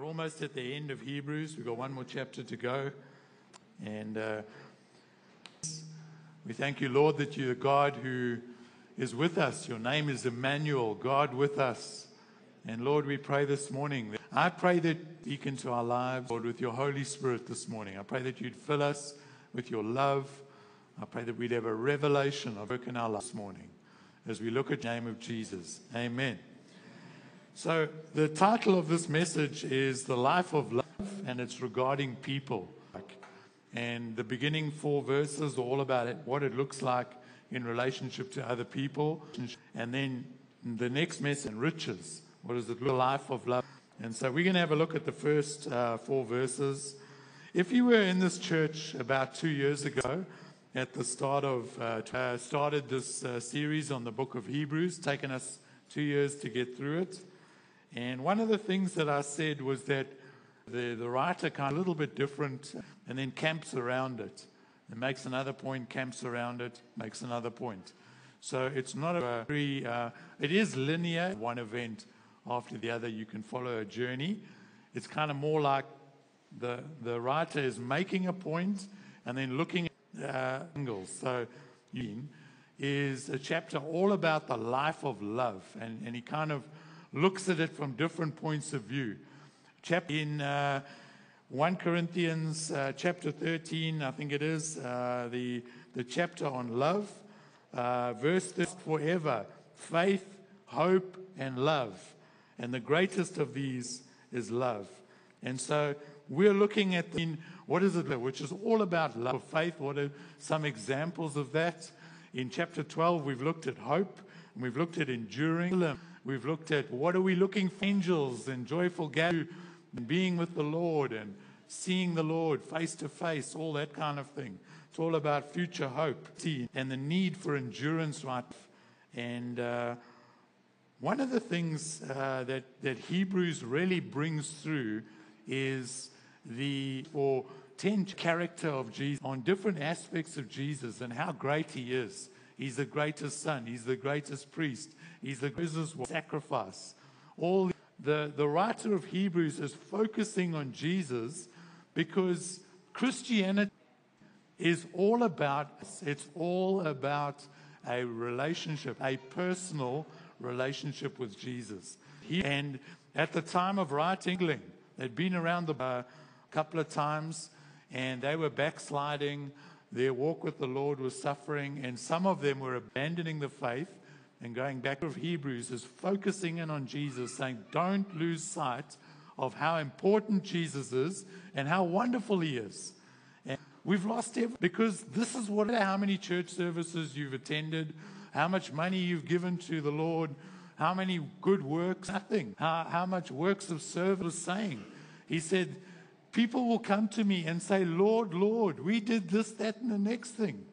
We're almost at the end of Hebrews. We've got one more chapter to go. And uh, we thank you, Lord, that you're the God who is with us. Your name is Emmanuel, God with us. And Lord, we pray this morning. I pray that you speak into our lives, Lord, with your Holy Spirit this morning. I pray that you'd fill us with your love. I pray that we'd have a revelation of work in our lives this morning as we look at the name of Jesus. Amen. So, the title of this message is The Life of Love, and it's regarding people. And the beginning four verses are all about it, what it looks like in relationship to other people. And then the next message, riches. What is it? The life of love. And so we're going to have a look at the first uh, four verses. If you were in this church about two years ago, at the start of uh, uh, started this uh, series on the book of Hebrews, taken us two years to get through it. And one of the things that I said was that the, the writer kind of a little bit different and then camps around it. And makes another point, camps around it, makes another point. So it's not a very, uh, it is linear, one event after the other. You can follow a journey. It's kind of more like the, the writer is making a point and then looking at uh, angles. So, is a chapter all about the life of love, and, and he kind of looks at it from different points of view. In uh, 1 Corinthians uh, chapter 13, I think it is, uh, the, the chapter on love, uh, verse this forever, faith, hope, and love. And the greatest of these is love. And so we're looking at the, what is it, which is all about love faith. What are some examples of that? In chapter 12, we've looked at hope, and we've looked at enduring. We've looked at what are we looking for angels and joyful gathering, and being with the Lord and seeing the Lord face to face, all that kind of thing. It's all about future hope and the need for endurance, right? And uh, one of the things uh, that, that Hebrews really brings through is the or ten character of Jesus on different aspects of Jesus and how great he is. He's the greatest son. He's the greatest priest. He's the greatest sacrifice. All the, the writer of Hebrews is focusing on Jesus because Christianity is all about it's all about a relationship, a personal relationship with Jesus. He, and at the time of writing, they'd been around the uh, couple of times and they were backsliding. Their walk with the Lord was suffering, and some of them were abandoning the faith and going back to Hebrews is focusing in on Jesus, saying, Don't lose sight of how important Jesus is and how wonderful he is. And we've lost everything because this is what how many church services you've attended, how much money you've given to the Lord, how many good works, nothing. How, how much works of service saying. He said, People will come to me and say, Lord, Lord, we did this, that, and the next thing.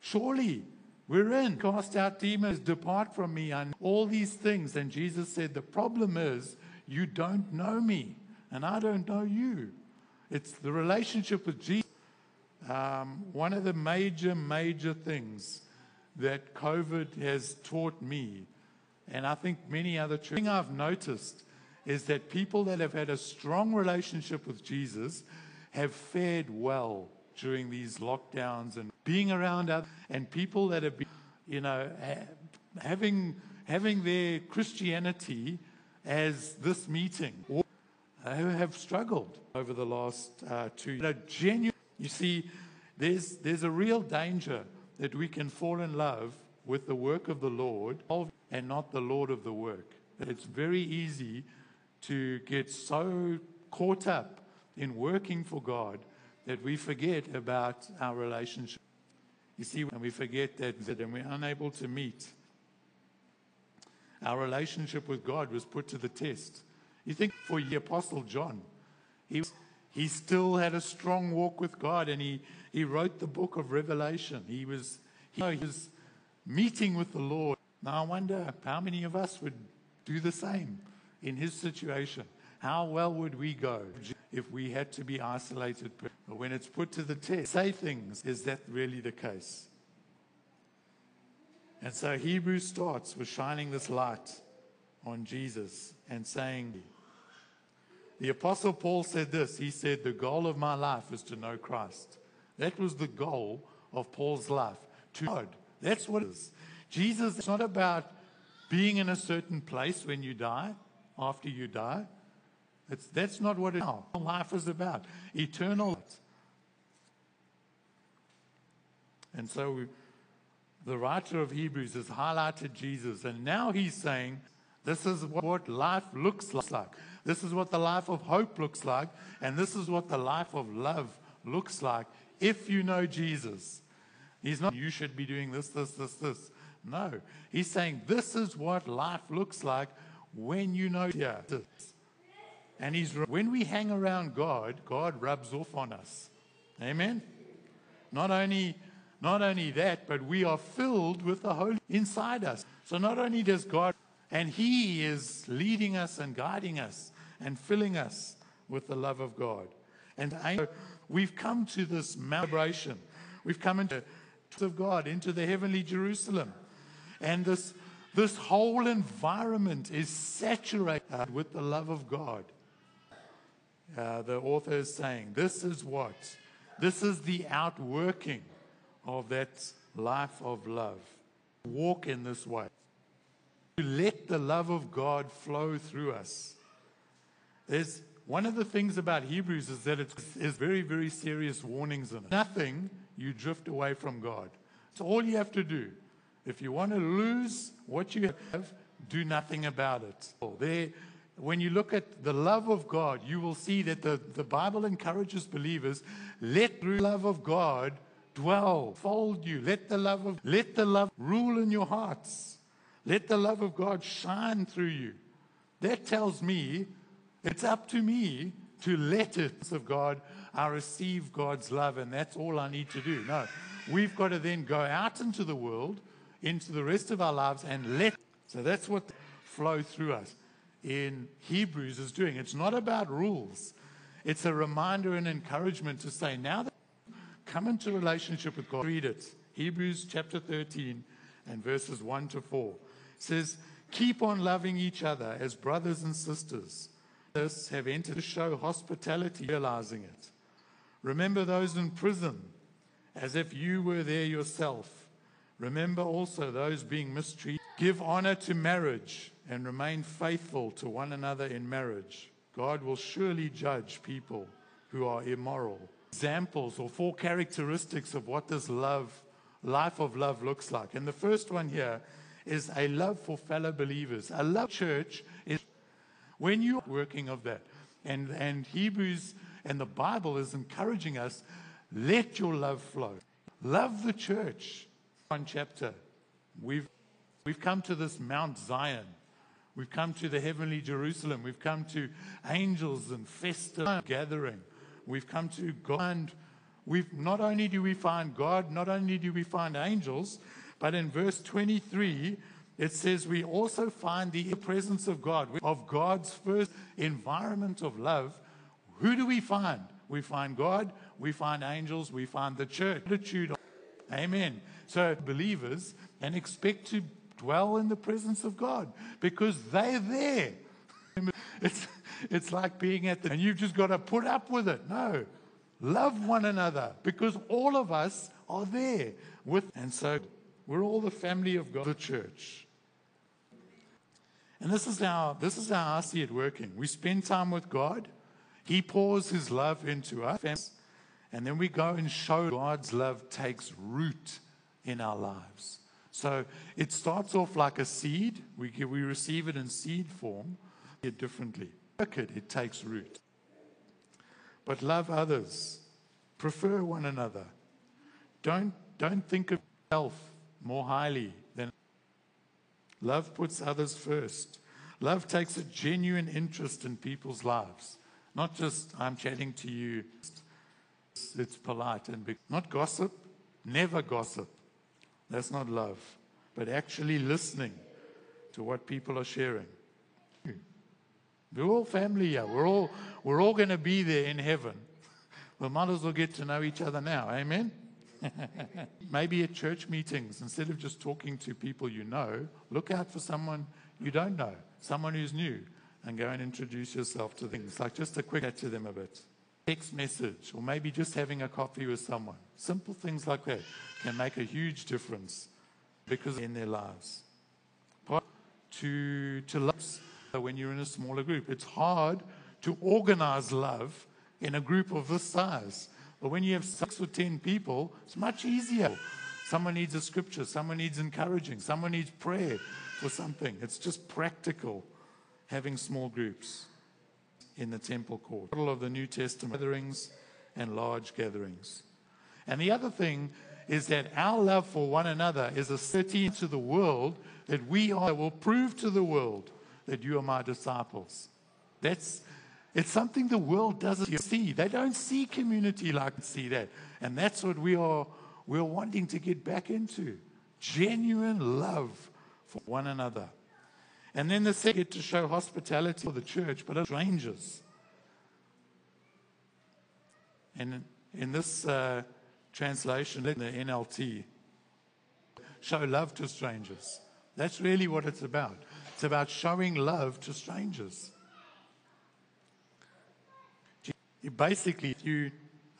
Surely we're in. Cast out demons, depart from me, and all these things. And Jesus said, The problem is you don't know me, and I don't know you. It's the relationship with Jesus. Um, one of the major, major things that COVID has taught me, and I think many other churches, thing I've noticed is that people that have had a strong relationship with Jesus have fared well during these lockdowns and being around others, and people that have been, you know, ha- having having their Christianity as this meeting Who have struggled over the last uh, two. You, know, genuine, you see, there's, there's a real danger that we can fall in love with the work of the Lord and not the Lord of the work. It's very easy to get so caught up in working for God that we forget about our relationship. You see, and we forget that, and we're unable to meet. Our relationship with God was put to the test. You think for the Apostle John, he, he still had a strong walk with God and he, he wrote the book of Revelation. He was, he, he was meeting with the Lord. Now, I wonder how many of us would do the same in his situation. How well would we go if we had to be isolated? When it's put to the test, say things, is that really the case? And so Hebrews starts with shining this light on Jesus and saying, The Apostle Paul said this He said, The goal of my life is to know Christ. That was the goal of Paul's life, to God. That's what it is. Jesus, it's not about being in a certain place when you die, after you die. It's, that's not what life is about. Eternal. life. And so we, the writer of Hebrews has highlighted Jesus, and now he's saying, This is what life looks like. This is what the life of hope looks like, and this is what the life of love looks like if you know Jesus. He's not, you should be doing this, this, this, this. No. He's saying, This is what life looks like when you know yeah, And he's, when we hang around God, God rubs off on us. Amen? Not only not only that, but we are filled with the Holy inside us. So not only does God, and He is leading us and guiding us and filling us with the love of God. And we've come to this celebration. We've come into of God, into the heavenly Jerusalem. And this, this whole environment is saturated with the love of God. Uh, the author is saying, This is what? This is the outworking of that life of love. Walk in this way. To let the love of God flow through us. There's one of the things about Hebrews is that it's, it's very, very serious warnings in it. Nothing you drift away from God. It's all you have to do. If you want to lose what you have, do nothing about it. There, when you look at the love of God, you will see that the, the Bible encourages believers let the love of God dwell, fold you. Let the love of let the love rule in your hearts. Let the love of God shine through you. That tells me it's up to me to let it of God. I receive God's love, and that's all I need to do. No, we've got to then go out into the world, into the rest of our lives, and let. So that's what flow through us in Hebrews is doing. It's not about rules. It's a reminder and encouragement to say, now that come into relationship with God. Read it. Hebrews chapter 13 and verses 1 to 4. It says, Keep on loving each other as brothers and sisters. This have entered to show hospitality, realizing it. Remember those in prison as if you were there yourself. Remember also those being mistreated. Give honor to marriage and remain faithful to one another in marriage. God will surely judge people who are immoral examples or four characteristics of what this love, life of love looks like. And the first one here is a love for fellow believers. A love church is when you're working of that. And, and Hebrews and the Bible is encouraging us let your love flow. Love the church. One chapter. We've, we've come to this Mount Zion. We've come to the heavenly Jerusalem. We've come to angels and festive gathering. We've come to God. We've, not only do we find God, not only do we find angels, but in verse 23, it says we also find the presence of God, of God's first environment of love. Who do we find? We find God, we find angels, we find the church. Amen. So, believers, and expect to dwell in the presence of God because they're there. It's, it's like being at the, and you've just got to put up with it. No. Love one another because all of us are there with, and so we're all the family of God, the church. And this is how, this is how I see it working. We spend time with God. He pours his love into us. And then we go and show God's love takes root in our lives. So it starts off like a seed. We, we receive it in seed form it differently it, it takes root. But love others, prefer one another. Don't, don't think of yourself more highly than love puts others first. Love takes a genuine interest in people's lives. Not just, I'm chatting to you. It's polite and big. Not gossip. Never gossip. That's not love. But actually listening to what people are sharing. We're all family here. We're all, we're all going to be there in heaven. We might as well get to know each other now. Amen? Maybe at church meetings, instead of just talking to people you know, look out for someone you don't know, someone who's new. and go and introduce yourself to things, like just a quick chat to them a bit. Text message, or maybe just having a coffee with someone. Simple things like that can make a huge difference because in their lives. To, to love when you're in a smaller group. It's hard to organize love in a group of this size. But when you have six or ten people, it's much easier. Someone needs a scripture, someone needs encouraging, someone needs prayer for something. It's just practical having small groups in the temple court. Model Of the New Testament gatherings and large gatherings. And the other thing is that our love for one another is a city to the world that we are will prove to the world that you are my disciples. That's it's something the world doesn't see. They don't see community like see that. And that's what we are we're wanting to get back into. Genuine love for one another. And then the second to show hospitality for the church, but strangers. And in this uh, translation, the NLT, show love to strangers. That's really what it's about. It's about showing love to strangers. Basically,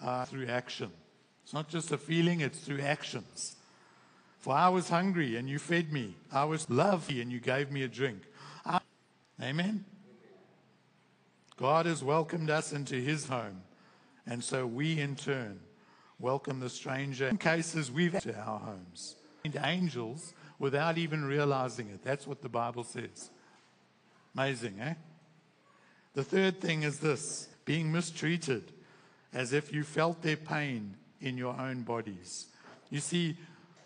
are through action. It's not just a feeling, it's through actions. For I was hungry and you fed me. I was lovely and you gave me a drink. I, amen? God has welcomed us into his home. And so we, in turn, welcome the stranger. In cases, we've to our homes. And angels without even realizing it. That's what the Bible says. Amazing, eh? The third thing is this being mistreated as if you felt their pain in your own bodies. You see,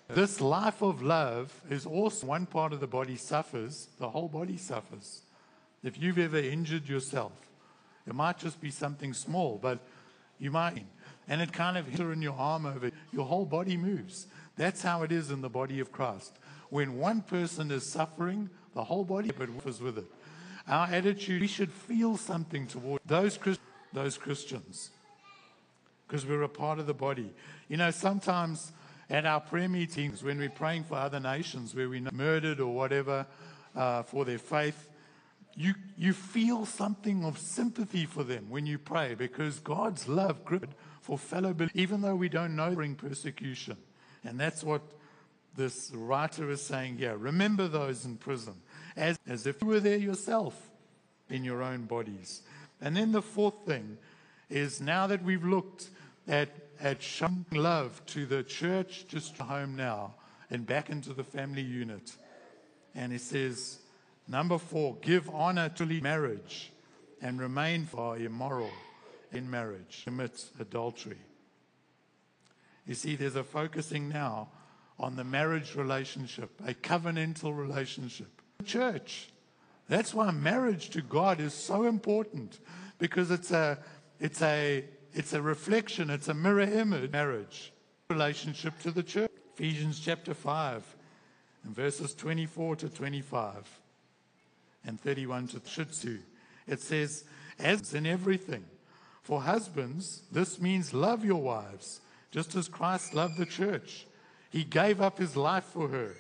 this life of love is also one part of the body suffers, the whole body suffers. If you've ever injured yourself, it might just be something small, but you might, and it kind of hits in your arm over, your whole body moves. That's how it is in the body of Christ. When one person is suffering, the whole body suffers with it. Our attitude, we should feel something toward those, those Christians because we're a part of the body. You know, sometimes at our prayer meetings, when we're praying for other nations where we're murdered or whatever uh, for their faith, you, you feel something of sympathy for them when you pray because God's love gripped for fellow believers, even though we don't know bring persecution. And that's what this writer is saying here. Remember those in prison as, as if you were there yourself in your own bodies. And then the fourth thing is now that we've looked at, at showing love to the church just home now and back into the family unit. And he says, number four, give honor to marriage and remain for immoral in marriage, commit adultery. You see, there's a focusing now on the marriage relationship, a covenantal relationship. Church. That's why marriage to God is so important because it's a, it's a, it's a reflection, it's a mirror image, marriage, relationship to the church. Ephesians chapter 5 and verses 24 to 25 and 31 to Shitsu. It says, as in everything, for husbands, this means love your wives, just as Christ loved the church he gave up his life for her.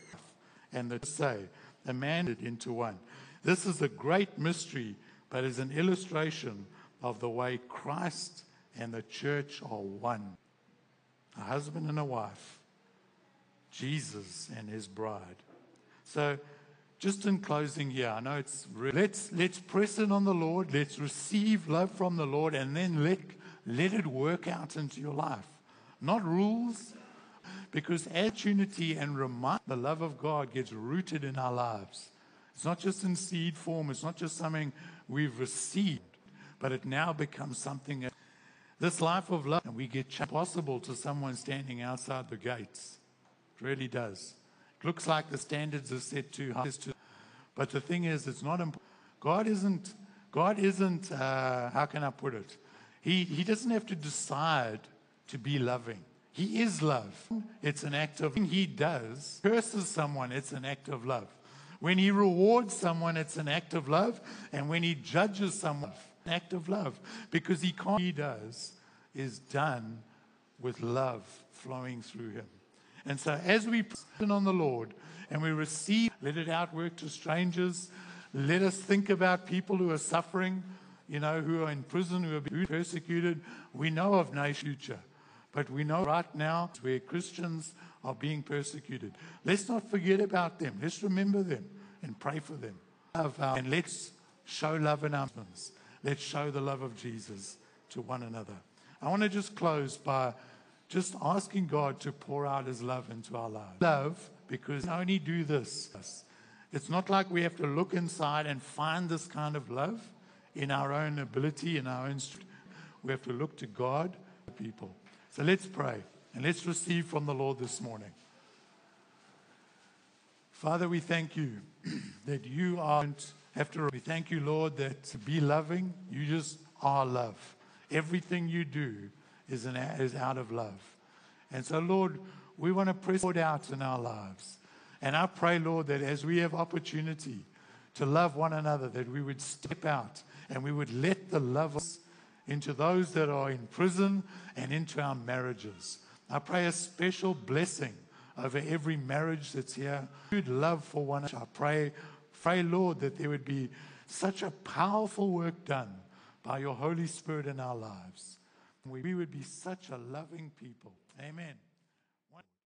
And the say, a man into one. This is a great mystery, but is an illustration of the way Christ and the church are one. A husband and a wife, Jesus and his bride. So, just in closing here, I know it's re- let's let's press in on the Lord, let's receive love from the Lord, and then let let it work out into your life. Not rules, because opportunity and remind the love of God gets rooted in our lives. It's not just in seed form, it's not just something we've received, but it now becomes something. This life of love, and we get possible to someone standing outside the gates. It really does. It looks like the standards are set too high. But the thing is, it's not important. God isn't, God isn't, uh, how can I put it? He, he doesn't have to decide to be loving. He is love. It's an act of he does. Curses someone, it's an act of love. When he rewards someone, it's an act of love. And when he judges someone, an act of love. Because he can't he does is done with love flowing through him. And so as we put on the Lord and we receive, let it outwork to strangers, Let us think about people who are suffering, you know, who are in prison, who are being persecuted. We know of no future, but we know right now where Christians are being persecuted. Let's not forget about them. Let's remember them and pray for them. Uh, and let's show love in our. Let's show the love of Jesus to one another. I want to just close by just asking God to pour out his love into our lives. Love, because only do this. It's not like we have to look inside and find this kind of love in our own ability, in our own strength. We have to look to God, people. So let's pray and let's receive from the Lord this morning. Father, we thank you that you aren't after all, we thank you, Lord, that to be loving, you just are love. Everything you do is, an, is out of love. And so, Lord, we want to press it out in our lives. And I pray, Lord, that as we have opportunity to love one another, that we would step out and we would let the love into those that are in prison and into our marriages. I pray a special blessing over every marriage that's here. Good love for one another. I pray, pray, Lord, that there would be such a powerful work done by your Holy Spirit in our lives. We would be such a loving people. Amen.